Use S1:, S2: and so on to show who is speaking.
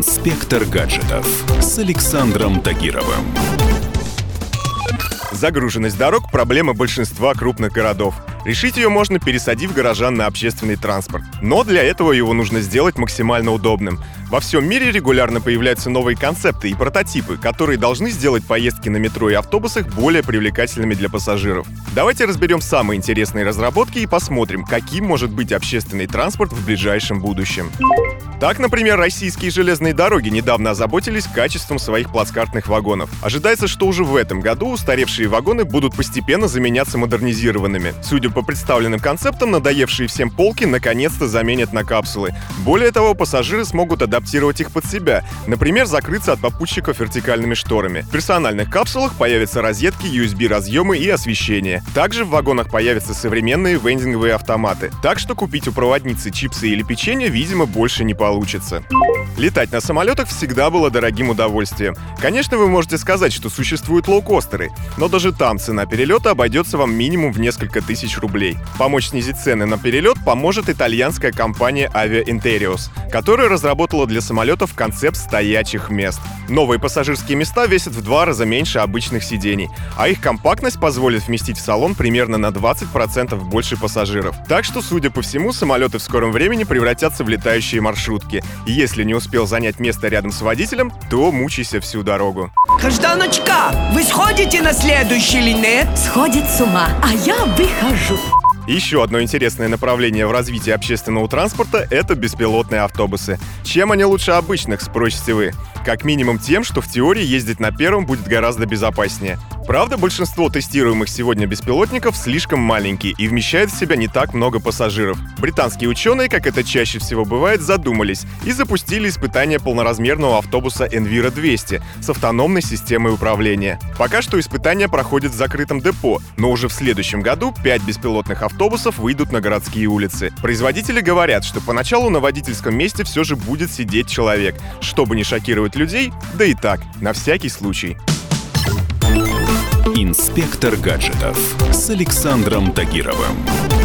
S1: Инспектор гаджетов с Александром Тагировым.
S2: Загруженность дорог – проблема большинства крупных городов. Решить ее можно, пересадив горожан на общественный транспорт. Но для этого его нужно сделать максимально удобным. Во всем мире регулярно появляются новые концепты и прототипы, которые должны сделать поездки на метро и автобусах более привлекательными для пассажиров. Давайте разберем самые интересные разработки и посмотрим, каким может быть общественный транспорт в ближайшем будущем. Так, например, российские железные дороги недавно озаботились качеством своих плацкартных вагонов. Ожидается, что уже в этом году устаревшие вагоны будут постепенно заменяться модернизированными. Судя по представленным концептам, надоевшие всем полки наконец-то заменят на капсулы. Более того, пассажиры смогут адаптировать их под себя, например, закрыться от попутчиков вертикальными шторами. В персональных капсулах появятся розетки, USB-разъемы и освещение. Также в вагонах появятся современные вендинговые автоматы. Так что купить у проводницы чипсы или печенье, видимо, больше не получится. Летать на самолетах всегда было дорогим удовольствием. Конечно, вы можете сказать, что существуют лоукостеры, но даже там цена перелета обойдется вам минимум в несколько тысяч рублей. Помочь снизить цены на перелет поможет итальянская компания Avia Interios, которая разработала для самолетов концепт стоячих мест. Новые пассажирские места весят в два раза меньше обычных сидений, а их компактность позволит вместить в салон примерно на 20% больше пассажиров. Так что, судя по всему, самолеты в скором времени превратятся в летающие маршрутке. И если не успел занять место рядом с водителем, то мучайся всю дорогу.
S3: Гражданочка, вы сходите на следующий или нет?
S4: Сходит с ума, а я выхожу.
S2: Еще одно интересное направление в развитии общественного транспорта – это беспилотные автобусы. Чем они лучше обычных, спросите вы? Как минимум тем, что в теории ездить на первом будет гораздо безопаснее. Правда, большинство тестируемых сегодня беспилотников слишком маленькие и вмещают в себя не так много пассажиров. Британские ученые, как это чаще всего бывает, задумались и запустили испытание полноразмерного автобуса Enviro 200 с автономной системой управления. Пока что испытания проходят в закрытом депо, но уже в следующем году 5 беспилотных автобусов выйдут на городские улицы. Производители говорят, что поначалу на водительском месте все же будет сидеть человек, чтобы не шокировать людей, да и так, на всякий случай.
S1: Инспектор гаджетов с Александром Тагировым.